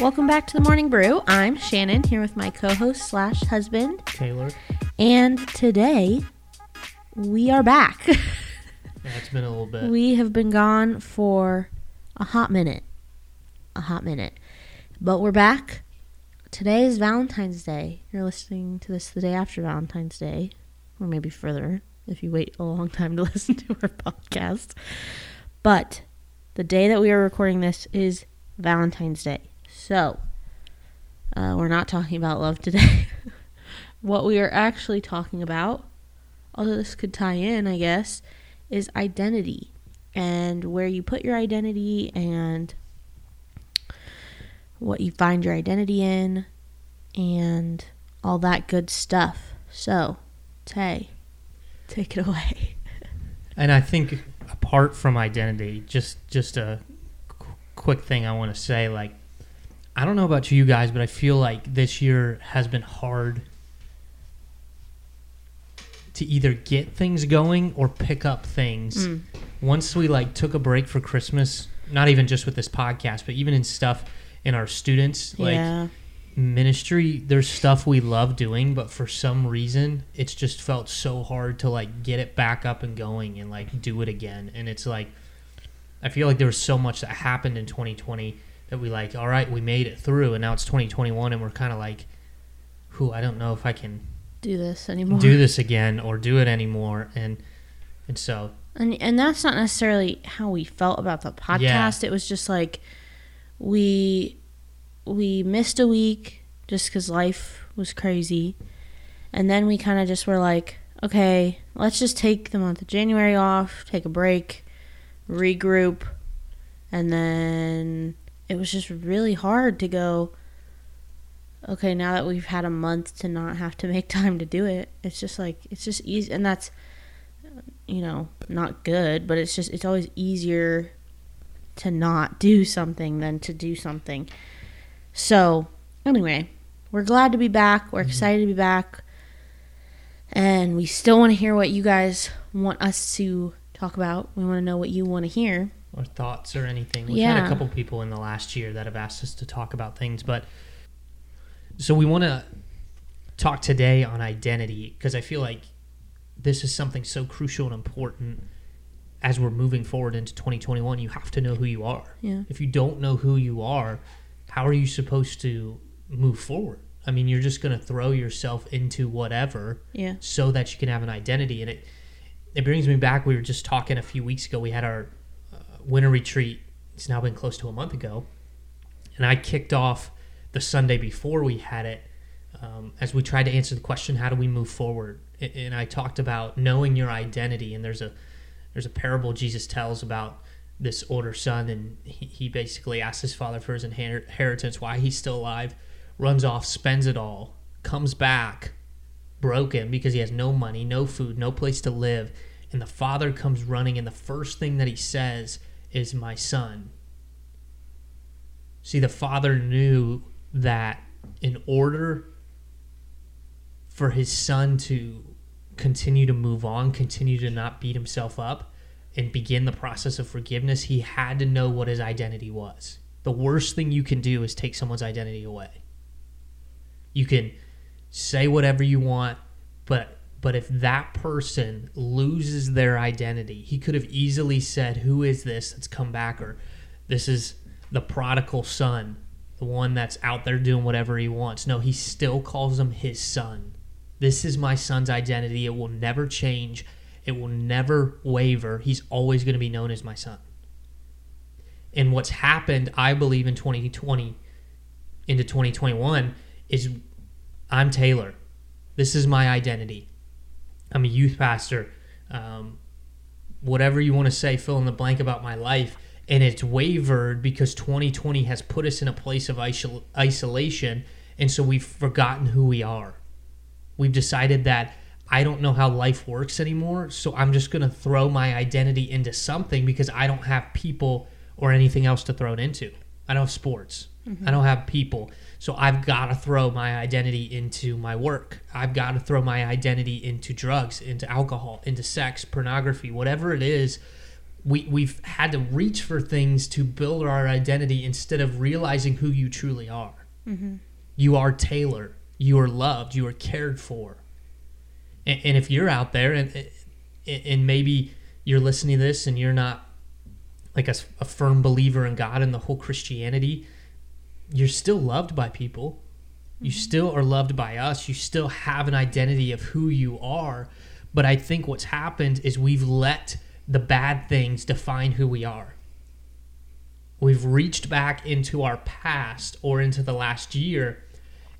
Welcome back to the Morning Brew. I'm Shannon here with my co-host slash husband, Taylor. and today we are back. Yeah, it's been a little bit. we have been gone for a hot minute, a hot minute, but we're back. Today is Valentine's Day. You're listening to this the day after Valentine's Day, or maybe further if you wait a long time to listen to our podcast. But the day that we are recording this is Valentine's Day. So, uh, we're not talking about love today. what we are actually talking about, although this could tie in, I guess, is identity and where you put your identity and what you find your identity in and all that good stuff. So, Tay, take it away. And I think apart from identity, just just a qu- quick thing I want to say like I don't know about you guys, but I feel like this year has been hard to either get things going or pick up things. Mm. Once we like took a break for Christmas, not even just with this podcast, but even in stuff in our students like yeah. ministry there's stuff we love doing but for some reason it's just felt so hard to like get it back up and going and like do it again and it's like i feel like there was so much that happened in 2020 that we like all right we made it through and now it's 2021 and we're kind of like who i don't know if i can Do this anymore. do this again or do it anymore and and so And and that's not necessarily how we felt about the podcast. It was just like we we missed a week just cuz life was crazy. And then we kind of just were like, okay, let's just take the month of January off, take a break, regroup. And then it was just really hard to go okay, now that we've had a month to not have to make time to do it. It's just like it's just easy and that's you know, not good, but it's just it's always easier to not do something than to do something. So, anyway, we're glad to be back. We're mm-hmm. excited to be back. And we still want to hear what you guys want us to talk about. We want to know what you want to hear. Or thoughts or anything. We've had a couple people in the last year that have asked us to talk about things, but so we want to talk today on identity because I feel like this is something so crucial and important as we're moving forward into 2021. You have to know who you are. Yeah. If you don't know who you are, how are you supposed to move forward? I mean, you're just going to throw yourself into whatever Yeah. so that you can have an identity and it it brings me back we were just talking a few weeks ago we had our winter retreat it's now been close to a month ago and i kicked off the sunday before we had it um, as we tried to answer the question how do we move forward and i talked about knowing your identity and there's a there's a parable jesus tells about this older son and he, he basically asks his father for his inheritance why he's still alive runs off spends it all comes back broken because he has no money, no food, no place to live. And the father comes running, and the first thing that he says is, My son. See, the father knew that in order for his son to continue to move on, continue to not beat himself up, and begin the process of forgiveness, he had to know what his identity was. The worst thing you can do is take someone's identity away. You can say whatever you want, but but if that person loses their identity, he could have easily said, "Who is this that's come back?" or "This is the prodigal son, the one that's out there doing whatever he wants." No, he still calls him his son. This is my son's identity. It will never change. It will never waver. He's always going to be known as my son. And what's happened, I believe, in 2020 into 2021 is I'm Taylor. This is my identity. I'm a youth pastor. Um, whatever you want to say, fill in the blank about my life. And it's wavered because 2020 has put us in a place of isol- isolation. And so we've forgotten who we are. We've decided that I don't know how life works anymore. So I'm just going to throw my identity into something because I don't have people or anything else to throw it into. I don't have sports. I don't have people. So I've got to throw my identity into my work. I've got to throw my identity into drugs, into alcohol, into sex, pornography, whatever it is. we, we've had to reach for things to build our identity instead of realizing who you truly are. Mm-hmm. You are Taylor. You are loved. You are cared for. And, and if you're out there and and maybe you're listening to this and you're not like a, a firm believer in God and the whole Christianity, you're still loved by people. You Mm-hmm. still are loved by us. You still have an identity of who you are. But I think what's happened is we've let the bad things define who we are. We've reached back into our past or into the last year,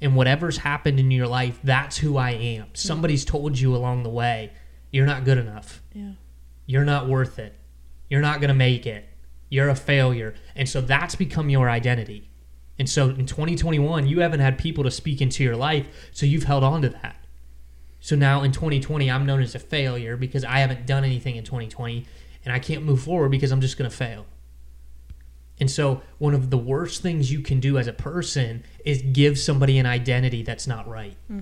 and whatever's happened in your life, that's who I am. Somebody's told you along the way, you're not good enough. Yeah. You're not worth it. You're not going to make it. You're a failure. And so that's become your identity. And so in 2021, you haven't had people to speak into your life, so you've held on to that. So now in 2020, I'm known as a failure because I haven't done anything in 2020 and I can't move forward because I'm just going to fail. And so one of the worst things you can do as a person is give somebody an identity that's not right. Hmm.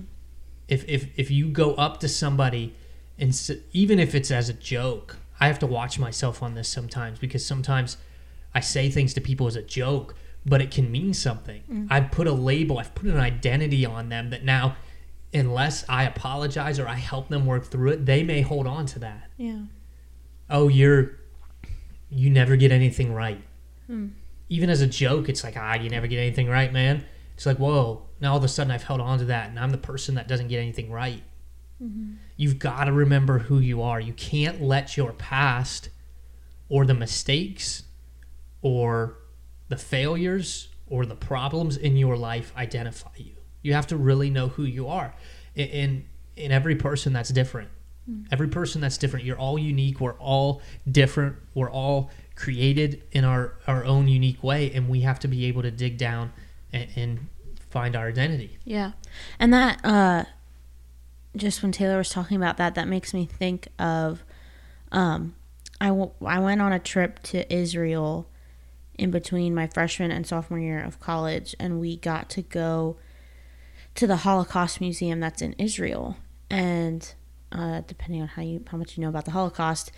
If, if, if you go up to somebody and s- even if it's as a joke, I have to watch myself on this sometimes because sometimes I say things to people as a joke, but it can mean something. Mm. I've put a label, I've put an identity on them that now, unless I apologize or I help them work through it, they may hold on to that. Yeah. Oh, you're, you never get anything right. Hmm. Even as a joke, it's like, ah, you never get anything right, man. It's like, whoa, now all of a sudden I've held on to that and I'm the person that doesn't get anything right. Mm-hmm. You've got to remember who you are. You can't let your past or the mistakes or the failures or the problems in your life identify you. You have to really know who you are. In, in every person that's different. Every person that's different. You're all unique. We're all different. We're all created in our, our own unique way. And we have to be able to dig down and, and find our identity. Yeah. And that, uh, just when Taylor was talking about that, that makes me think of, um, I, w- I went on a trip to Israel in between my freshman and sophomore year of college, and we got to go to the Holocaust Museum that's in Israel. And uh, depending on how you how much you know about the Holocaust,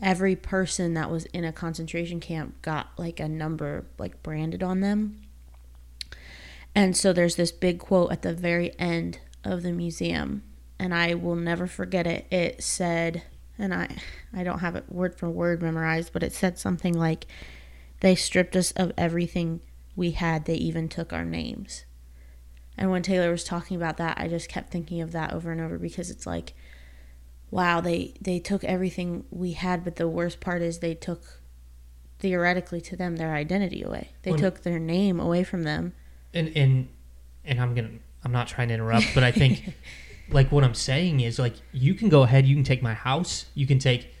every person that was in a concentration camp got like a number like branded on them. And so there's this big quote at the very end of the museum, and I will never forget it. It said, and I I don't have it word for word memorized, but it said something like they stripped us of everything we had, they even took our names. And when Taylor was talking about that, I just kept thinking of that over and over because it's like wow, they they took everything we had, but the worst part is they took theoretically to them their identity away. They took their name away from them. and and and I'm gonna I'm not trying to interrupt, but I think like what I'm saying is like you can go ahead, you can take my house, you can take.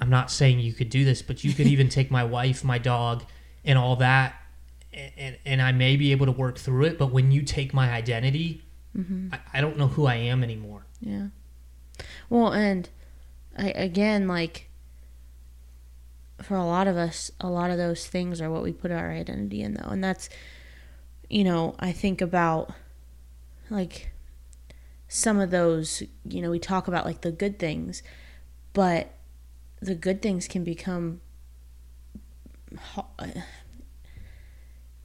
I'm not saying you could do this, but you could even take my wife, my dog, and all that, and and, and I may be able to work through it. But when you take my identity, mm-hmm. I, I don't know who I am anymore. Yeah. Well, and I again like for a lot of us, a lot of those things are what we put our identity in though. And that's you know, I think about like some of those, you know, we talk about like the good things, but the good things can become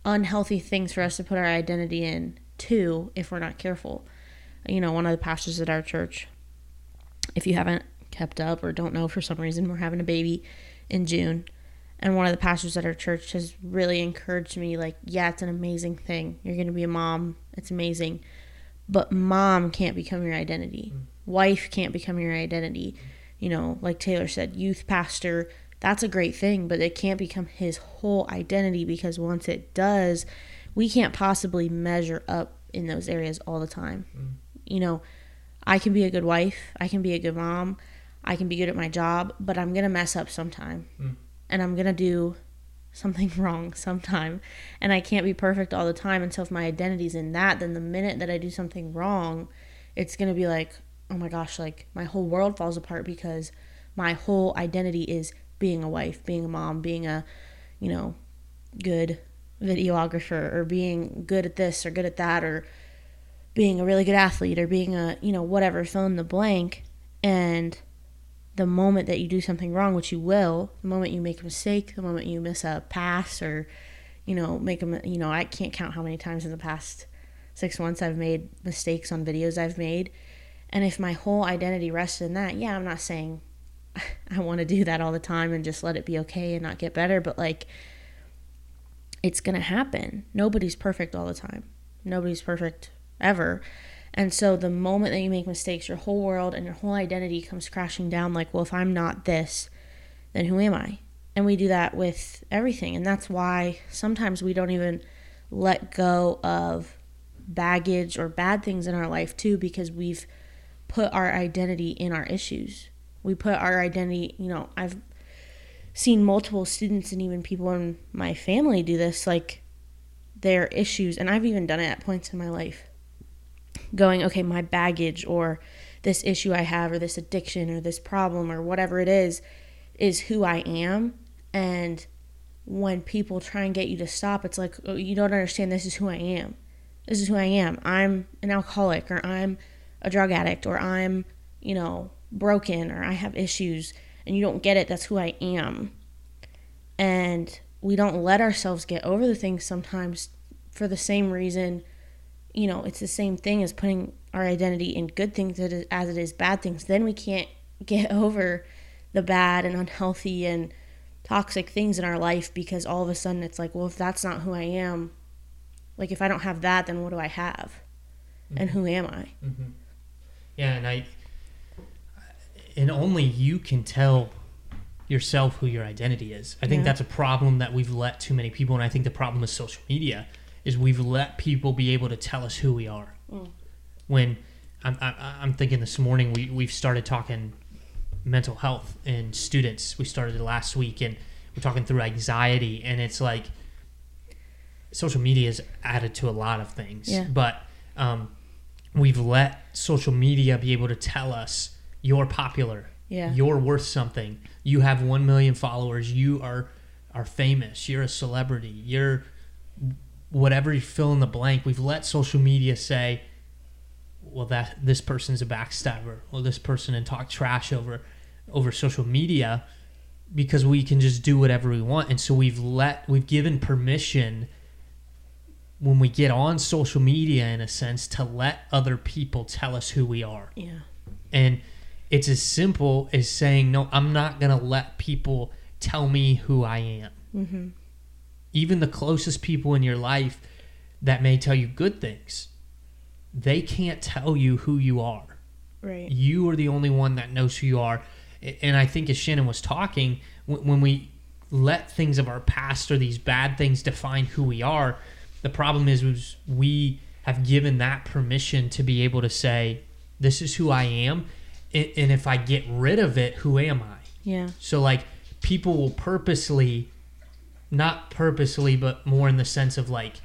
unhealthy things for us to put our identity in too if we're not careful. You know, one of the pastors at our church, if you haven't kept up or don't know for some reason, we're having a baby in June. And one of the pastors at our church has really encouraged me, like, yeah, it's an amazing thing. You're going to be a mom. It's amazing. But mom can't become your identity. Mm. Wife can't become your identity. You know, like Taylor said, youth pastor, that's a great thing, but it can't become his whole identity because once it does, we can't possibly measure up in those areas all the time. Mm-hmm. You know, I can be a good wife, I can be a good mom, I can be good at my job, but I'm going to mess up sometime. Mm. And I'm going to do something wrong sometime. And I can't be perfect all the time. And so if my identity's in that, then the minute that I do something wrong, it's going to be like, oh my gosh, like my whole world falls apart because my whole identity is being a wife, being a mom, being a, you know, good videographer or being good at this or good at that or being a really good athlete or being a, you know, whatever, fill in the blank. And the moment that you do something wrong, which you will, the moment you make a mistake, the moment you miss a pass or, you know, make a, you know, I can't count how many times in the past six months I've made mistakes on videos I've made. And if my whole identity rested in that, yeah, I'm not saying I want to do that all the time and just let it be okay and not get better, but like, it's going to happen. Nobody's perfect all the time. Nobody's perfect ever. And so the moment that you make mistakes, your whole world and your whole identity comes crashing down like, well, if I'm not this, then who am I? And we do that with everything. And that's why sometimes we don't even let go of baggage or bad things in our life too, because we've put our identity in our issues. We put our identity, you know, I've seen multiple students and even people in my family do this, like their issues. And I've even done it at points in my life going, okay, my baggage or this issue I have or this addiction or this problem or whatever it is is who I am. And when people try and get you to stop, it's like, oh, you don't understand this is who I am. This is who I am. I'm an alcoholic or I'm a drug addict or I'm, you know, broken or I have issues and you don't get it. That's who I am. And we don't let ourselves get over the things sometimes for the same reason you know, it's the same thing as putting our identity in good things as it is bad things. Then we can't get over the bad and unhealthy and toxic things in our life because all of a sudden it's like, well, if that's not who I am, like if I don't have that, then what do I have? Mm-hmm. And who am I? Mm-hmm. Yeah, and I, and only you can tell yourself who your identity is. I think yeah. that's a problem that we've let too many people, and I think the problem with social media is we've let people be able to tell us who we are. Mm. When I'm, I'm thinking this morning, we, we've started talking mental health and students. We started last week and we're talking through anxiety, and it's like social media is added to a lot of things. Yeah. But um, we've let social media be able to tell us you're popular. Yeah. You're worth something. You have 1 million followers. You are are famous. You're a celebrity. You're whatever you fill in the blank, we've let social media say, well, that this person's a backstabber, or this person and talk trash over over social media because we can just do whatever we want. And so we've let we've given permission when we get on social media in a sense to let other people tell us who we are. Yeah. And it's as simple as saying, no, I'm not going to let people tell me who I am. Mm-hmm even the closest people in your life that may tell you good things, they can't tell you who you are. Right. You are the only one that knows who you are. And I think as Shannon was talking, when we let things of our past or these bad things define who we are, the problem is, is we have given that permission to be able to say, this is who I am. And if I get rid of it, who am I? Yeah. So, like, people will purposely not purposely, but more in the sense of like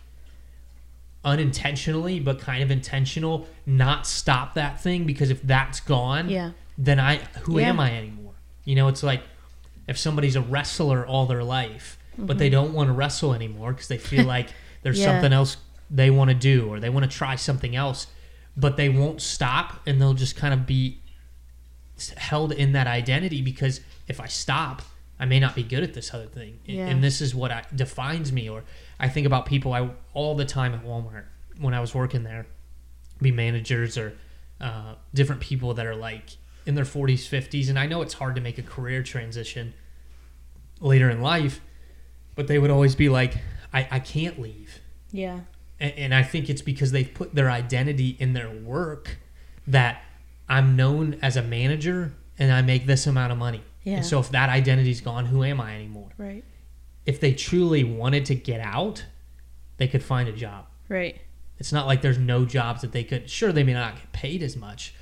unintentionally, but kind of intentional, not stop that thing because if that's gone, yeah, then I who yeah. am I anymore? You know, it's like if somebody's a wrestler all their life, mm-hmm. but they mm-hmm. don't want to wrestle anymore because they feel like there's yeah. something else they want to do or they want to try something else, but they won't stop and they'll just kind of be held in that identity because if I stop, I may not be good at this other thing, yeah. and this is what I, defines me. Or I think about people I all the time at Walmart when I was working there, be managers or uh, different people that are like in their 40s, 50s, and I know it's hard to make a career transition later in life, but they would always be like, I, I can't leave. Yeah. And, and I think it's because they've put their identity in their work that I'm known as a manager and I make this amount of money yeah. And so if that identity's gone, who am I anymore? Right. If they truly wanted to get out, they could find a job. Right. It's not like there's no jobs that they could. Sure, they may not get paid as much.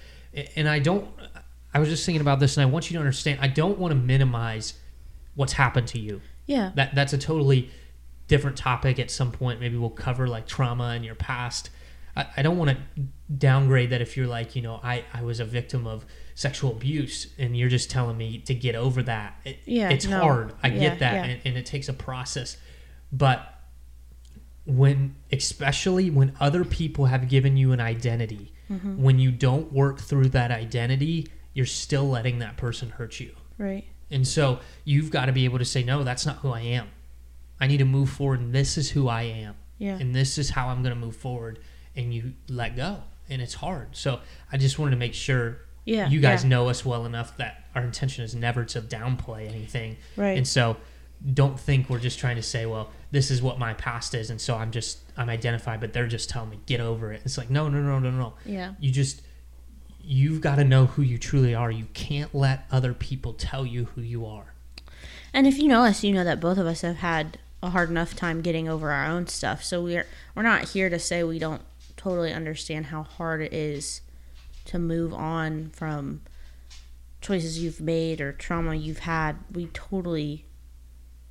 And I don't. I was just thinking about this, and I want you to understand. I don't want to minimize what's happened to you. Yeah. That that's a totally different topic. At some point, maybe we'll cover like trauma in your past. I, I don't want to downgrade that if you're like, you know, I I was a victim of sexual abuse and you're just telling me to get over that. It, yeah, it's no. hard. I yeah, get that, yeah. and, and it takes a process. But when, especially when other people have given you an identity, mm-hmm. when you don't work through that identity, you're still letting that person hurt you. Right. And so you've got to be able to say, no, that's not who I am. I need to move forward, and this is who I am. Yeah. And this is how I'm going to move forward. And you let go. And it's hard. So I just wanted to make sure Yeah. you guys yeah. know us well enough that our intention is never to downplay anything. Right. And so don't think we're just trying to say, well, this is what my past is. And so I'm just, I'm identified, but they're just telling me, get over it. It's like, no, no, no, no, no. Yeah. You just, you've got to know who you truly are. You can't let other people tell you who you are. And if you know us, you know that both of us have had a hard enough time getting over our own stuff. So we're we're not here to say we don't totally understand how hard it is to move on from choices you've made or trauma you've had. We totally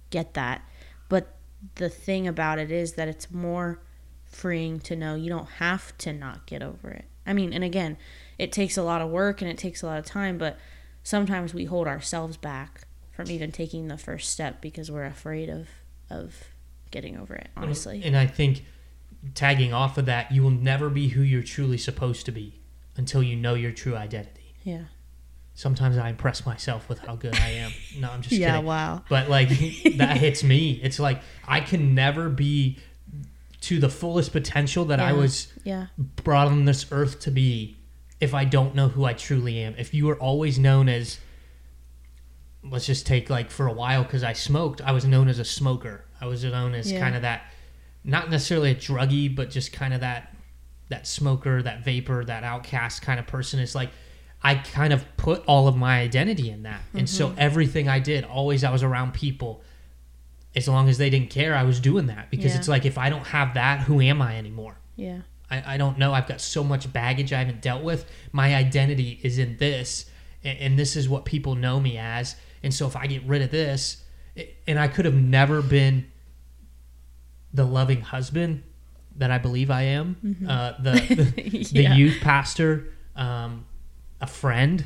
get that. But the thing about it is that it's more freeing to know you don't have to not get over it. I mean, and again, it takes a lot of work and it takes a lot of time, but sometimes we hold ourselves back from even taking the first step because we're afraid of of getting over it, uh, honestly. And I think tagging off of that, you will never be who you're truly supposed to be until you know your true identity. Yeah. Sometimes I impress myself with how good I am. No, I'm just Yeah, kidding. wow. But like that hits me. It's like I can never be to the fullest potential that I was Yeah. brought on this earth to be if I don't know who I truly am. If you were always known as let's just take like for a while cuz I smoked, I was known as a smoker. I was known as Yeah. kind of that not necessarily a druggie, but just kind of that that smoker, that vapor, that outcast kind of person is like I kind of put all of my identity in that. And so mm-hmm. everything I did, always I was around people as long as they didn't care, I was doing that because Yeah. it's like if I don't have that, who am I anymore? Yeah. I, I don't know. I've got so much baggage I haven't dealt with. My identity is in this, and, and this is what people know me as. And so if I get rid of this, and I could have never been the loving husband that I believe I am, uh, the the, Yeah. the youth pastor, um, a friend,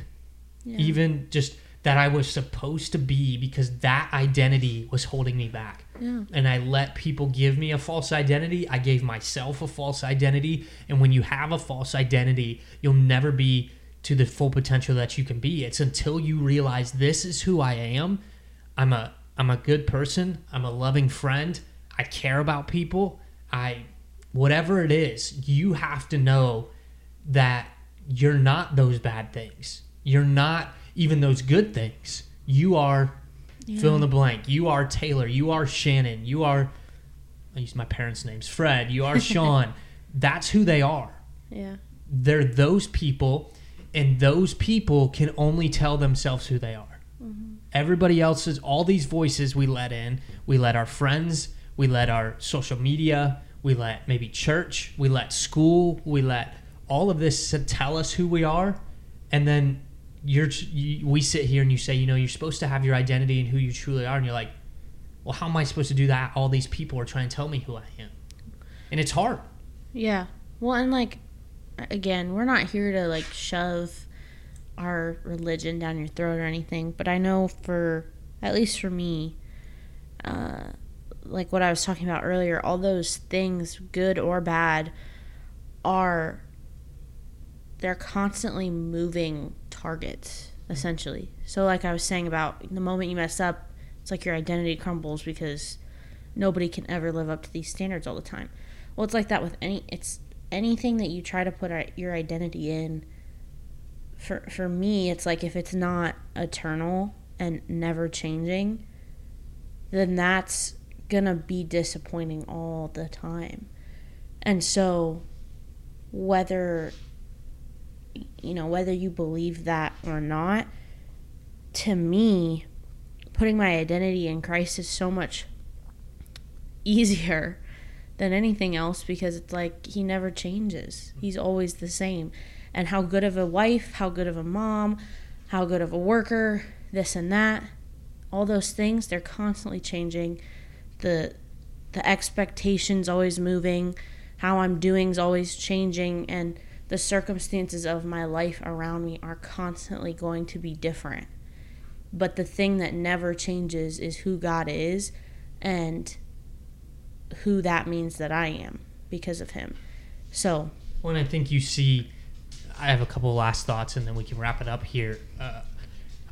Yeah. even just that I was supposed to be because that identity was holding me back Yeah. and I let people give me a false identity. I gave myself a false identity. And when you have a false identity, you'll never be to the full potential that you can be. It's until you realize this is who I am. I'm a I'm a good person. I'm a loving friend. I care about people. I whatever it is, you have to know that you're not those bad things. You're not even those good things. You are fill in the blank. You are Taylor. You are Shannon. You are, I use my parents' names, Fred. You are Sean. That's who they are. Yeah. They're those people, and those people can only tell themselves who they are. Mm-hmm. Everybody else's, all these voices we let in, we let our friends, we let our social media, we let maybe church, we let school, we let all of this tell us who we are, and then you're you, we sit here and you say, you know, you're supposed to have your identity and who you truly are, and you're like, well, how am I supposed to do that? All these people are trying to tell me who I am, and it's hard. Yeah. Well, and like, again, we're not here to like shove our religion down your throat or anything, but I know for, at least for me, uh, like what I was talking about earlier, all those things, good or bad, are, they're constantly moving targets, essentially. So, like I was saying about the moment you mess up, it's like your identity crumbles because nobody can ever live up to these standards all the time. Well, it's like that with any it's anything that you try to put your identity in. For for me, it's like if it's not eternal and never changing, then that's gonna be disappointing all the time. And so, whether you know whether you believe that or not, to me, putting my identity in Christ is so much easier than anything else because it's like he never changes. He's always the same. And how good of a wife, how good of a mom, how good of a worker, this and that, all those things, they're constantly changing. The the expectations always moving, how I'm doing is always changing and the circumstances of my life around me are constantly going to be different. But the thing that never changes is who God is and who that means that I am because of him. So, and I think you see, I have a couple last thoughts, and then we can wrap it up here. Uh,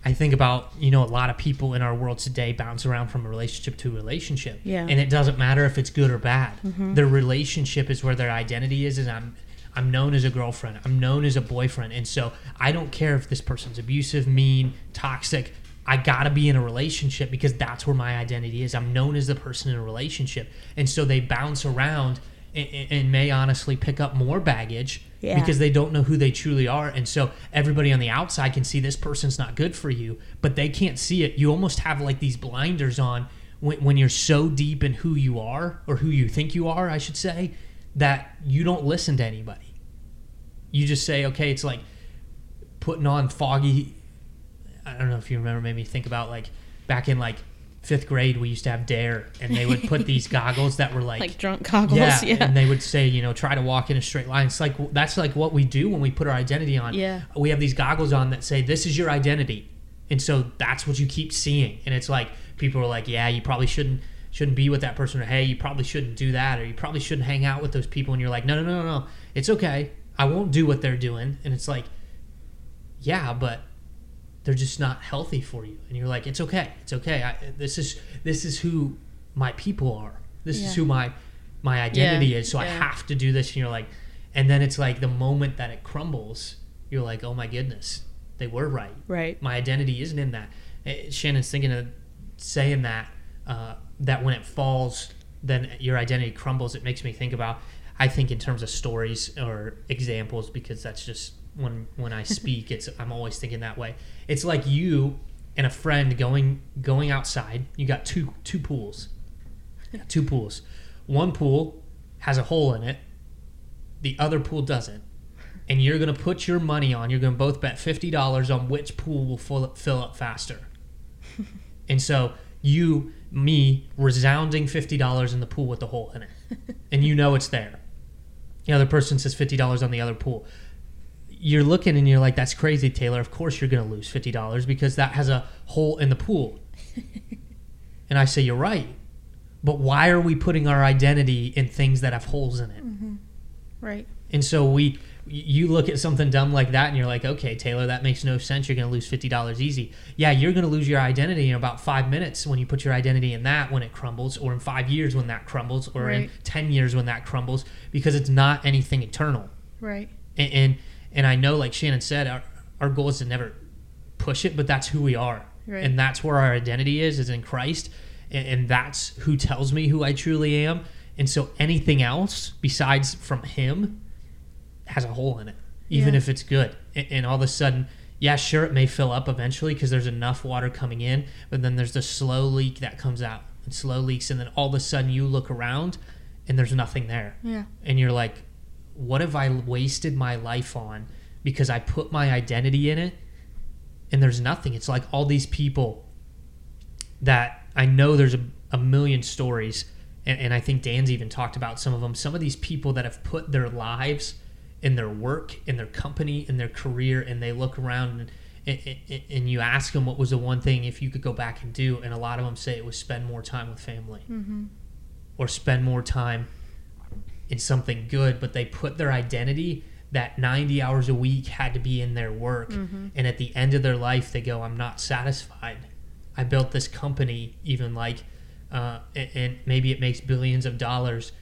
I think about you know a lot of people in our world today bounce around from a relationship to a relationship, Yeah. and it doesn't matter if it's good or bad. Mm-hmm. Their relationship is where their identity is, and I'm I'm known as a girlfriend, I'm known as a boyfriend, and so I don't care if this person's abusive, mean, toxic. I gotta be in a relationship because that's where my identity is. I'm known as the person in a relationship, and so they bounce around and, and may honestly pick up more baggage Yeah. because they don't know who they truly are. And so everybody on the outside can see this person's not good for you, but they can't see it. You almost have like these blinders on when, when you're so deep in who you are, or who you think you are, I should say, that you don't listen to anybody. You just say, okay, it's like putting on foggy. I don't know if you remember, made me think about like back in like fifth grade, we used to have Dare, and they would put these goggles that were Like like drunk goggles. yeah, Yeah. and they would say, you know, try to walk in a straight line. It's like that's like what we do when we put our identity on. Yeah. we have these goggles on that say this is your identity, and so that's what you keep seeing. And it's like people are like, yeah, you probably shouldn't shouldn't be with that person, or hey, you probably shouldn't do that, or you probably shouldn't hang out with those people. And you're like, no, no, no, no, no, it's okay. I won't do what they're doing. And it's like, yeah, but they're just not healthy for you. And you're like it's okay it's okay. I, this is this is who my people are. This Yeah. is who my my identity Yeah, is so i have to do this. And you're like and then it's like the moment that it crumbles you're like oh my goodness they were right. Right. my identity isn't in that. Eh, shannon's thinking of saying that uh, that when it falls then your identity crumbles. It makes me think about i think in terms of stories or examples because that's just when when i speak it's i'm always thinking that way. It's like you and a friend going going outside. You got two two pools. Two pools. One pool has a hole in it. The other pool doesn't. And you're going to put your money on you're going to both bet $50 on which pool will fill, fill up faster. And so you me resounding $50 in the pool with the hole in it. And you know it's there. The other person says $50 on the other pool you're looking and you're like that's crazy taylor of course you're going to lose $50 because that has a hole in the pool and i say you're right but why are we putting our identity in things that have holes in it mm-hmm. Right. and so we you look at something dumb like that and you're like, okay, Taylor, that makes no sense. You're going to lose $50 easy. Yeah, you're going to lose your identity in about five minutes when you put your identity in that when it crumbles, or in five years when that crumbles, or in 10 years when that crumbles, because it's not anything eternal. Right. And, and, and I know, like Shannon said, our, our goal is to never push it, but that's who we are. Right. And that's where our identity is, is in Christ. And, and that's who tells me who I truly am. And so anything else besides from Him has a hole in it, even Yeah. if it's good. And, and all of a sudden, yeah, sure, it may fill up eventually because there's enough water coming in, but then there's the slow leak that comes out and slow leaks. And then all of a sudden, you look around and there's nothing there Yeah. and you're like, what have I wasted my life on because I put my identity in it and there's nothing. It's like all these people that I know there's a, a million stories, and, and I think Dan's even talked about some of them. Some of these people that have put their lives in their work, in their company, in their career, and they look around and, and, and- and you ask them what was the one thing if you could go back and do, and a lot of them say it was spend more time with family mm-hmm. or spend more time in something good, but they put their identity that 90 hours a week had to be in their work. And at the end of their life, they go, I'm not satisfied. I built this company, even like, uh, and, and maybe it makes billions of dollars,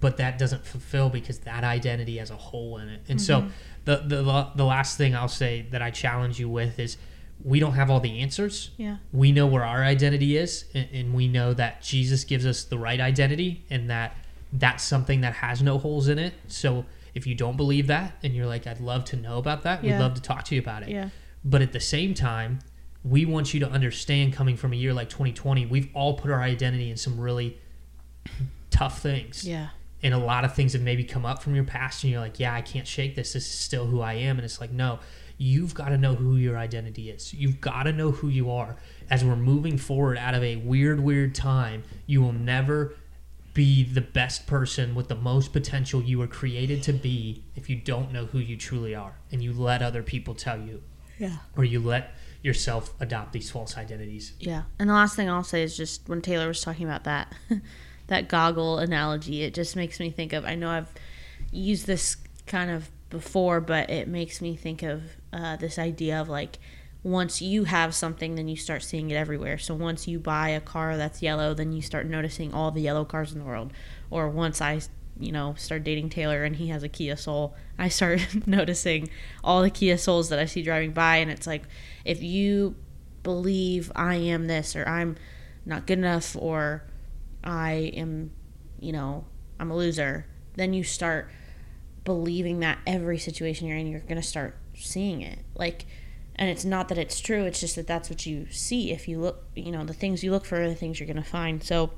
but that doesn't fulfill because that identity has a hole in it. And so, the, the, the last thing I'll say that I challenge you with is we don't have all the answers Yeah. we know where our identity is and, and we know that jesus gives us the right identity and that that's something that has no holes in it. So if you don't believe that and you're like i'd love to know about that we'd love to talk to you about it. Yeah. but at the same time we want you to understand coming from a year like 2020 we've all put our identity in some really tough things. Yeah. and a lot of things have maybe come up from your past and you're like yeah i can't shake this. This is still who i am. And it's like no you've got to know who your identity is. You've got to know who you are. As we're moving forward out of a weird weird time you will never be the best person with the most potential you were created to be if you don't know who you truly are and you let other people tell you Yeah. or you let yourself adopt these false identities Yeah. And the last thing I'll say is just when Taylor was talking about that that goggle analogy, it just makes me think of I know I've used this kind of before, but it makes me think of uh, this idea of like once you have something, then you start seeing it everywhere. So once you buy a car that's yellow, then you start noticing all the yellow cars in the world. Or once I, you know, start dating Taylor and he has a Kia Soul, I start noticing all the Kia Souls that I see driving by. And it's like, if you believe I am this or I'm not good enough or I am, you know, I'm a loser, then you start believing that every situation you're in, you're going to start seeing it. Like, and it's not that it's true, it's just that that's what you see. If you look, you know, the things you look for are the things you're going to find. So,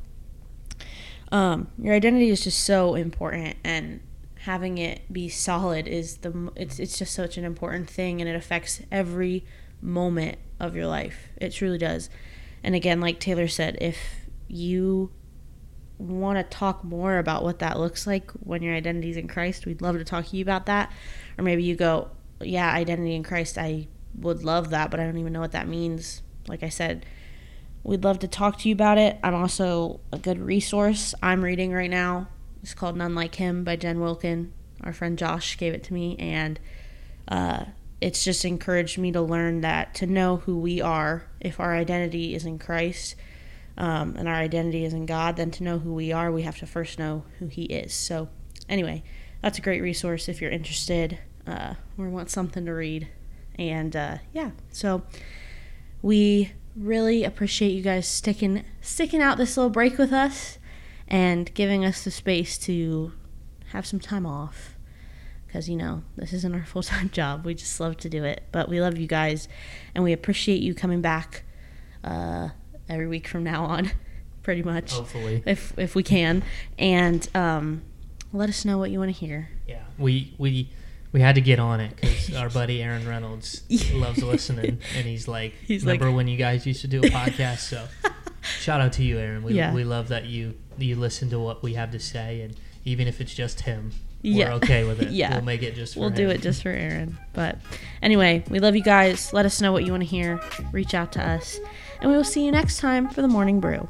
um, your identity is just so important and having it be solid is the it's it's just such an important thing and it affects every moment of your life. It truly does. And again, like Taylor said, if you want to talk more about what that looks like when your identity is in Christ, we'd love to talk to you about that. Or maybe you go, yeah, identity in Christ, I would love that, but I don't even know what that means. Like I said, we'd love to talk to you about it. I'm also a good resource I'm reading right now. It's called None Like Him by Jen Wilkin. Our friend Josh gave it to me, and uh, it's just encouraged me to learn that to know who we are, if our identity is in Christ um, and our identity is in God, then to know who we are, we have to first know who He is. So, anyway, that's a great resource if you're interested uh, or want something to read. And uh, yeah, so we really appreciate you guys sticking sticking out this little break with us and giving us the space to have some time off. Because you know this isn't our full-time job. We just love to do it. But we love you guys and we appreciate you coming back uh, every week from now on pretty much. Hopefully. if if we can. And um, let us know what you want to hear. Yeah, we we we had to get on it because our buddy Aaron Reynolds loves listening, and he's like, He's like- "Remember when you guys used to do a podcast?" So, shout out to you, Aaron. We Yeah. we love that you you listen to what we have to say, and even if it's just him, Yeah. we're okay with it. Yeah. we'll make it just. For We'll do it just for Aaron. But anyway, we love you guys. Let us know what you want to hear. Reach out to us. And we will see you next time for the morning brew.